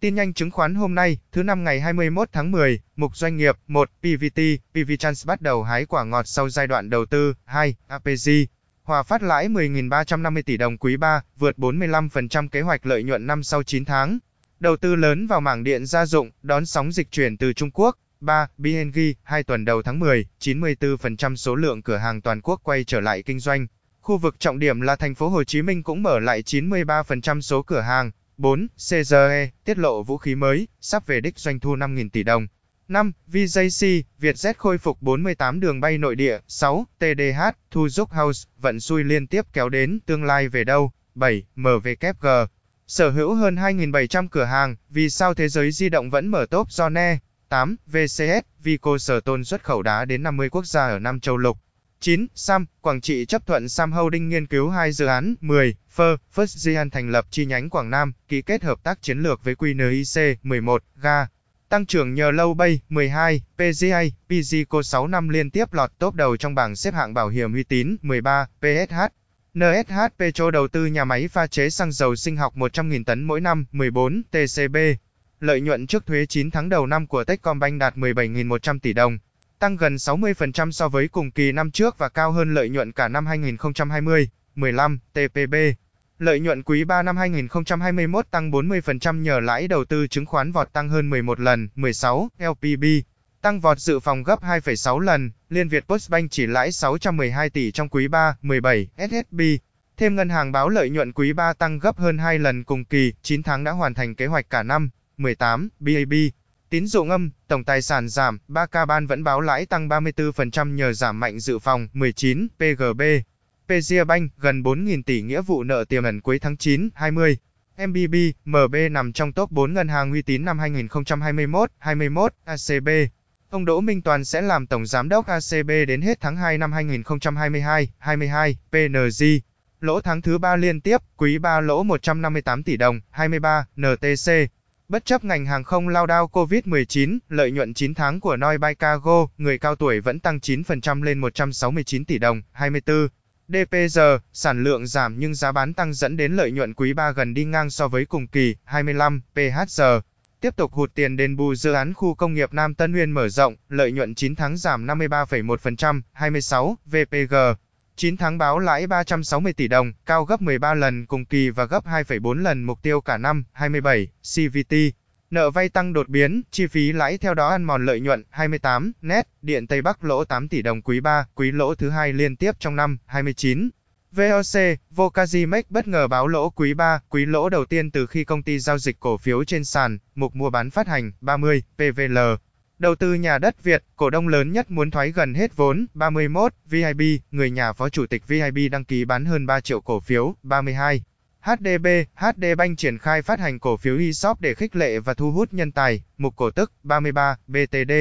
Tin nhanh chứng khoán hôm nay, thứ năm ngày 21 tháng 10, mục doanh nghiệp 1, PVT, PV Trans bắt đầu hái quả ngọt sau giai đoạn đầu tư 2, APG. Hòa phát lãi 10.350 tỷ đồng quý 3, vượt 45% kế hoạch lợi nhuận năm sau 9 tháng. Đầu tư lớn vào mảng điện gia dụng, đón sóng dịch chuyển từ Trung Quốc. 3. BNG, 2 tuần đầu tháng 10, 94% số lượng cửa hàng toàn quốc quay trở lại kinh doanh. Khu vực trọng điểm là thành phố Hồ Chí Minh cũng mở lại 93% số cửa hàng. 4. CGE, tiết lộ vũ khí mới, sắp về đích doanh thu 5.000 tỷ đồng. 5. VJC, Vietjet khôi phục 48 đường bay nội địa. 6. TDH, Thu Giúp House, vận xui liên tiếp kéo đến, tương lai về đâu? 7. MVKG, sở hữu hơn 2.700 cửa hàng, vì sao thế giới di động vẫn mở top ne. 8. VCS, Vico sở tôn xuất khẩu đá đến 50 quốc gia ở Nam châu lục. 9. Sam, Quảng Trị chấp thuận Sam Holding nghiên cứu hai dự án. 10. Fur, First Gian thành lập chi nhánh Quảng Nam, ký kết hợp tác chiến lược với QNIC. 11. Ga, tăng trưởng nhờ lâu bay. 12. PGA, PGCO 6 năm liên tiếp lọt top đầu trong bảng xếp hạng bảo hiểm uy tín. 13. PSH, NSH Petro đầu tư nhà máy pha chế xăng dầu sinh học 100.000 tấn mỗi năm. 14. TCB, lợi nhuận trước thuế 9 tháng đầu năm của Techcombank đạt 17.100 tỷ đồng tăng gần 60% so với cùng kỳ năm trước và cao hơn lợi nhuận cả năm 2020. 15. TPB Lợi nhuận quý 3 năm 2021 tăng 40% nhờ lãi đầu tư chứng khoán vọt tăng hơn 11 lần. 16. LPB Tăng vọt dự phòng gấp 2,6 lần, Liên Việt Postbank chỉ lãi 612 tỷ trong quý 3. 17. SSB Thêm ngân hàng báo lợi nhuận quý 3 tăng gấp hơn 2 lần cùng kỳ, 9 tháng đã hoàn thành kế hoạch cả năm. 18. BAB Tín dụng âm, tổng tài sản giảm, 3K ban vẫn báo lãi tăng 34% nhờ giảm mạnh dự phòng, 19, PGB. Pezia Bank, gần 4.000 tỷ nghĩa vụ nợ tiềm ẩn cuối tháng 9, 20. MBB, MB nằm trong top 4 ngân hàng uy tín năm 2021, 21, ACB. Ông Đỗ Minh Toàn sẽ làm tổng giám đốc ACB đến hết tháng 2 năm 2022, 22, PNG. Lỗ tháng thứ 3 liên tiếp, quý 3 lỗ 158 tỷ đồng, 23, NTC. Bất chấp ngành hàng không lao đao COVID-19, lợi nhuận 9 tháng của Noi by Cargo, người cao tuổi vẫn tăng 9% lên 169 tỷ đồng, 24. DPG, sản lượng giảm nhưng giá bán tăng dẫn đến lợi nhuận quý 3 gần đi ngang so với cùng kỳ, 25. PHG, tiếp tục hụt tiền đền bù dự án khu công nghiệp Nam Tân Nguyên mở rộng, lợi nhuận 9 tháng giảm 53,1%, 26. VPG, 9 tháng báo lãi 360 tỷ đồng, cao gấp 13 lần cùng kỳ và gấp 2,4 lần mục tiêu cả năm, 27, CVT. Nợ vay tăng đột biến, chi phí lãi theo đó ăn mòn lợi nhuận, 28, net, điện Tây Bắc lỗ 8 tỷ đồng quý 3, quý lỗ thứ hai liên tiếp trong năm, 29. VOC, Vocazimex bất ngờ báo lỗ quý 3, quý lỗ đầu tiên từ khi công ty giao dịch cổ phiếu trên sàn, mục mua bán phát hành, 30, PVL. Đầu tư nhà đất Việt, cổ đông lớn nhất muốn thoái gần hết vốn, 31, VIB, người nhà phó chủ tịch VIB đăng ký bán hơn 3 triệu cổ phiếu, 32. HDB, HD Bank triển khai phát hành cổ phiếu ESOP để khích lệ và thu hút nhân tài, mục cổ tức, 33, BTD.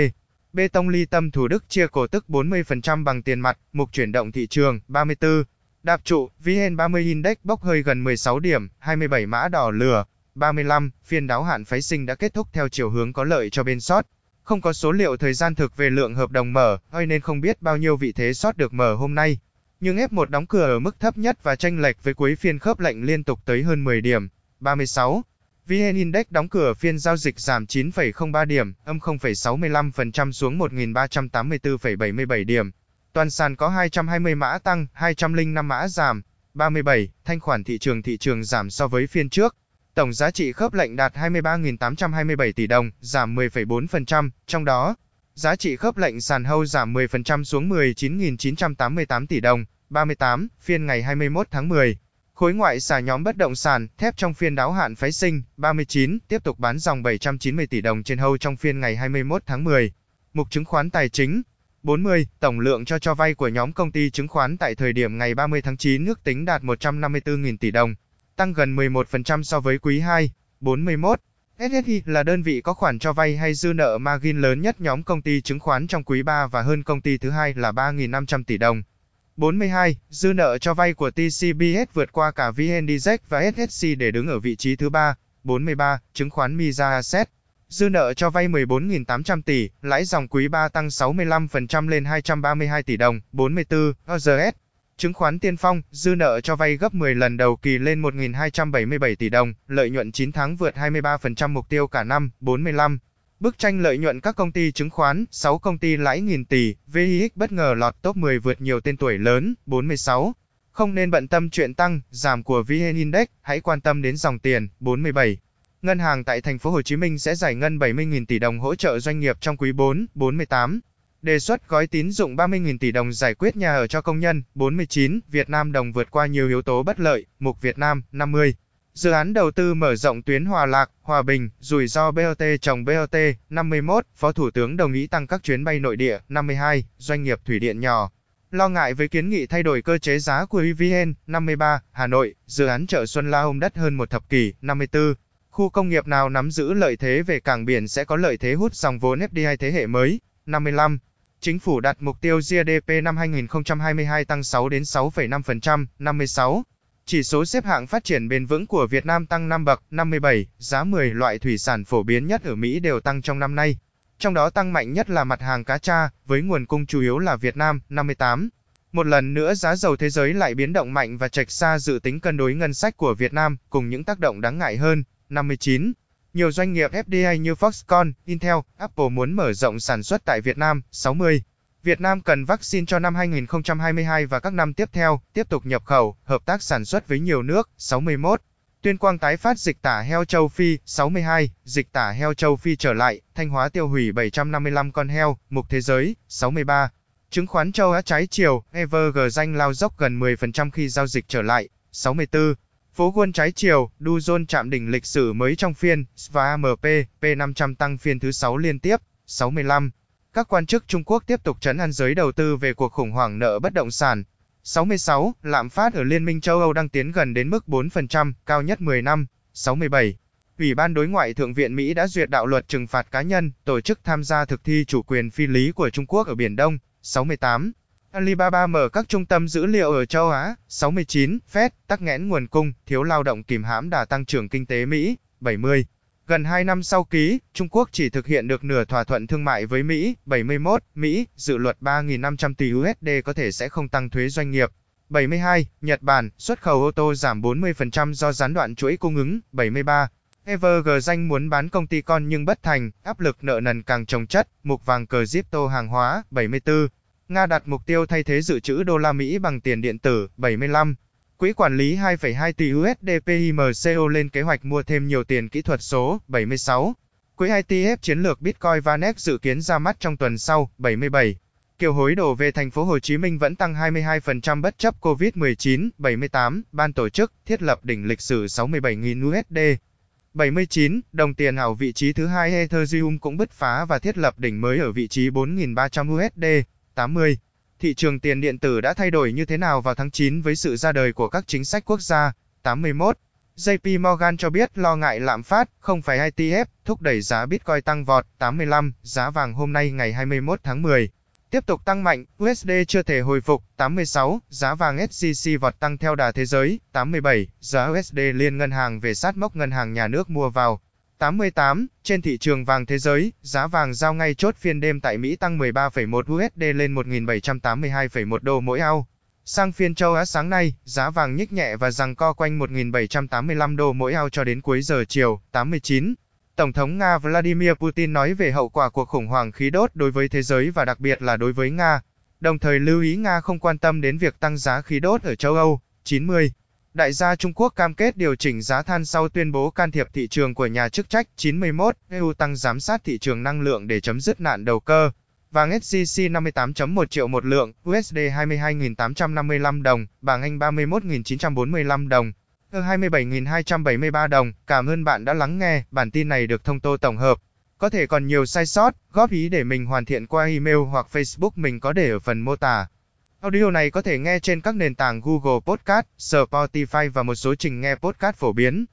Bê tông ly tâm Thủ Đức chia cổ tức 40% bằng tiền mặt, mục chuyển động thị trường, 34. Đạp trụ, VN30 Index bốc hơi gần 16 điểm, 27 mã đỏ lửa, 35. Phiên đáo hạn phái sinh đã kết thúc theo chiều hướng có lợi cho bên sót. Không có số liệu thời gian thực về lượng hợp đồng mở, ơi nên không biết bao nhiêu vị thế sót được mở hôm nay. Nhưng F1 đóng cửa ở mức thấp nhất và tranh lệch với cuối phiên khớp lệnh liên tục tới hơn 10 điểm. 36. VN Index đóng cửa phiên giao dịch giảm 9,03 điểm, âm 0,65% xuống 1.384,77 điểm. Toàn sàn có 220 mã tăng, 205 mã giảm. 37. Thanh khoản thị trường thị trường giảm so với phiên trước. Tổng giá trị khớp lệnh đạt 23.827 tỷ đồng, giảm 10,4%, trong đó, giá trị khớp lệnh sàn hâu giảm 10% xuống 19.988 tỷ đồng, 38, phiên ngày 21 tháng 10. Khối ngoại xả nhóm bất động sản, thép trong phiên đáo hạn phái sinh, 39, tiếp tục bán dòng 790 tỷ đồng trên hâu trong phiên ngày 21 tháng 10. Mục chứng khoán tài chính, 40. Tổng lượng cho cho vay của nhóm công ty chứng khoán tại thời điểm ngày 30 tháng 9 ước tính đạt 154.000 tỷ đồng, tăng gần 11% so với quý 2. 41. SSI là đơn vị có khoản cho vay hay dư nợ margin lớn nhất nhóm công ty chứng khoán trong quý 3 và hơn công ty thứ hai là 3.500 tỷ đồng. 42. Dư nợ cho vay của TCBS vượt qua cả VN Index và SSC để đứng ở vị trí thứ 3. 43. Chứng khoán Misa Asset. Dư nợ cho vay 14.800 tỷ, lãi dòng quý 3 tăng 65% lên 232 tỷ đồng. 44. OZS Chứng khoán Tiên Phong, dư nợ cho vay gấp 10 lần đầu kỳ lên 1.277 tỷ đồng, lợi nhuận 9 tháng vượt 23% mục tiêu cả năm, 45. Bức tranh lợi nhuận các công ty chứng khoán, 6 công ty lãi nghìn tỷ, VIX bất ngờ lọt top 10 vượt nhiều tên tuổi lớn, 46. Không nên bận tâm chuyện tăng, giảm của VN Index, hãy quan tâm đến dòng tiền, 47. Ngân hàng tại thành phố Hồ Chí Minh sẽ giải ngân 70.000 tỷ đồng hỗ trợ doanh nghiệp trong quý 4, 48. Đề xuất gói tín dụng 30.000 tỷ đồng giải quyết nhà ở cho công nhân, 49. Việt Nam đồng vượt qua nhiều yếu tố bất lợi, mục Việt Nam, 50. Dự án đầu tư mở rộng tuyến Hòa Lạc, Hòa Bình, rủi ro BOT trồng BOT, 51. Phó Thủ tướng đồng ý tăng các chuyến bay nội địa, 52. Doanh nghiệp thủy điện nhỏ. Lo ngại với kiến nghị thay đổi cơ chế giá của EVN, 53. Hà Nội, dự án chợ Xuân La ôm đất hơn một thập kỷ, 54. Khu công nghiệp nào nắm giữ lợi thế về cảng biển sẽ có lợi thế hút dòng vốn FDI thế hệ mới. 55. Chính phủ đặt mục tiêu GDP năm 2022 tăng 6 đến 6,5%. 56. Chỉ số xếp hạng phát triển bền vững của Việt Nam tăng 5 bậc. 57. Giá 10 loại thủy sản phổ biến nhất ở Mỹ đều tăng trong năm nay. Trong đó tăng mạnh nhất là mặt hàng cá tra, với nguồn cung chủ yếu là Việt Nam. 58. Một lần nữa giá dầu thế giới lại biến động mạnh và trạch xa dự tính cân đối ngân sách của Việt Nam, cùng những tác động đáng ngại hơn. 59. Nhiều doanh nghiệp FDI như Foxconn, Intel, Apple muốn mở rộng sản xuất tại Việt Nam. 60. Việt Nam cần vaccine cho năm 2022 và các năm tiếp theo, tiếp tục nhập khẩu, hợp tác sản xuất với nhiều nước. 61. Tuyên Quang tái phát dịch tả heo châu Phi. 62. Dịch tả heo châu Phi trở lại, Thanh Hóa tiêu hủy 755 con heo. Mục Thế giới. 63. Chứng khoán châu Á trái chiều, Evergrande danh lao dốc gần 10% khi giao dịch trở lại. 64. Phố Quân trái chiều, Du Jones chạm đỉnh lịch sử mới trong phiên, và MP, P500 tăng phiên thứ 6 liên tiếp, 65. Các quan chức Trung Quốc tiếp tục trấn an giới đầu tư về cuộc khủng hoảng nợ bất động sản. 66. Lạm phát ở Liên minh châu Âu đang tiến gần đến mức 4%, cao nhất 10 năm. 67. Ủy ban đối ngoại Thượng viện Mỹ đã duyệt đạo luật trừng phạt cá nhân, tổ chức tham gia thực thi chủ quyền phi lý của Trung Quốc ở Biển Đông. 68. Alibaba mở các trung tâm dữ liệu ở châu Á. 69. Fed tắc nghẽn nguồn cung, thiếu lao động kìm hãm đà tăng trưởng kinh tế Mỹ. 70. Gần 2 năm sau ký, Trung Quốc chỉ thực hiện được nửa thỏa thuận thương mại với Mỹ. 71. Mỹ, dự luật 3.500 tỷ USD có thể sẽ không tăng thuế doanh nghiệp. 72. Nhật Bản, xuất khẩu ô tô giảm 40% do gián đoạn chuỗi cung ứng. 73. Evergrande danh muốn bán công ty con nhưng bất thành, áp lực nợ nần càng trồng chất, mục vàng cờ Zipto hàng hóa. 74. Nga đặt mục tiêu thay thế dự trữ đô la Mỹ bằng tiền điện tử, 75. Quỹ quản lý 2,2 tỷ USD PIMCO lên kế hoạch mua thêm nhiều tiền kỹ thuật số, 76. Quỹ ITF chiến lược Bitcoin Vanex dự kiến ra mắt trong tuần sau, 77. Kiều hối đổ về thành phố Hồ Chí Minh vẫn tăng 22% bất chấp Covid-19, 78. Ban tổ chức thiết lập đỉnh lịch sử 67.000 USD. 79. Đồng tiền ảo vị trí thứ hai Ethereum cũng bứt phá và thiết lập đỉnh mới ở vị trí 4.300 USD. 80. Thị trường tiền điện tử đã thay đổi như thế nào vào tháng 9 với sự ra đời của các chính sách quốc gia? 81. JP Morgan cho biết lo ngại lạm phát, không phải ITF, thúc đẩy giá Bitcoin tăng vọt. 85. Giá vàng hôm nay ngày 21 tháng 10. Tiếp tục tăng mạnh, USD chưa thể hồi phục. 86. Giá vàng SJC vọt tăng theo đà thế giới. 87. Giá USD liên ngân hàng về sát mốc ngân hàng nhà nước mua vào. 88. Trên thị trường vàng thế giới, giá vàng giao ngay chốt phiên đêm tại Mỹ tăng 13,1 USD lên 1.782,1 đô mỗi ao. Sang phiên châu Á sáng nay, giá vàng nhích nhẹ và rằng co quanh 1.785 đô mỗi ao cho đến cuối giờ chiều. 89. Tổng thống Nga Vladimir Putin nói về hậu quả cuộc khủng hoảng khí đốt đối với thế giới và đặc biệt là đối với Nga. Đồng thời lưu ý Nga không quan tâm đến việc tăng giá khí đốt ở châu Âu. 90. Đại gia Trung Quốc cam kết điều chỉnh giá than sau tuyên bố can thiệp thị trường của nhà chức trách 91, EU tăng giám sát thị trường năng lượng để chấm dứt nạn đầu cơ. Vàng SJC 58.1 triệu một lượng, USD 22.855 đồng, bảng Anh 31.945 đồng, EUR 27.273 đồng. Cảm ơn bạn đã lắng nghe, bản tin này được thông tô tổng hợp. Có thể còn nhiều sai sót, góp ý để mình hoàn thiện qua email hoặc Facebook mình có để ở phần mô tả. Audio này có thể nghe trên các nền tảng Google Podcast, Spotify và một số trình nghe podcast phổ biến.